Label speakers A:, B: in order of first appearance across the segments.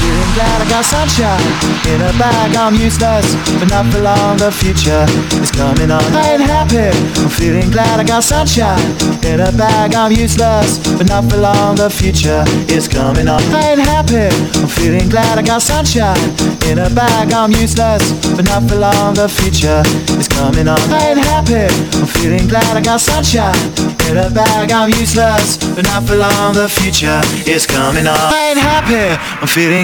A: feeling glad I got sunshine in a bag. I'm useless, but not for long. The future is coming on. I ain't happy. I'm feeling glad I got sunshine in a bag. I'm useless, but not for long. The future is coming on. I ain't happy. I'm feeling glad I got sunshine in a bag. I'm useless, but not for long. The future is coming on. I ain't happy. I'm feeling glad I got sunshine in a bag. I'm useless, but not for long. The future is coming on. I ain't happy. I'm feeling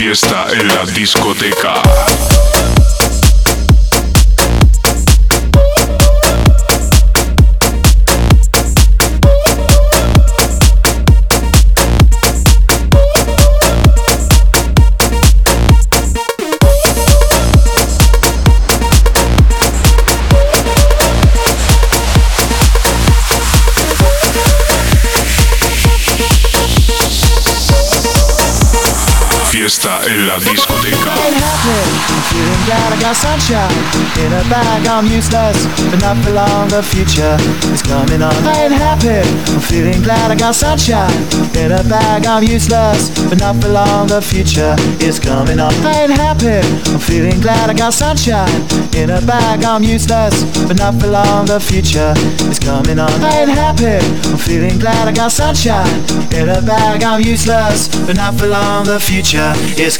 B: Fiesta en la discoteca. En la discoteca.
A: feeling glad I got sunshine in a bag. I'm useless, but not for long. The future is coming on. I ain't happy. I'm feeling glad I got sunshine in a bag. I'm useless, but not for long. The future is coming on. I ain't happy. I'm feeling glad I got sunshine in a bag. I'm useless, but not for long. The future is coming on. I ain't happy. I'm feeling glad I got sunshine in a bag. I'm useless, but not for long. The future is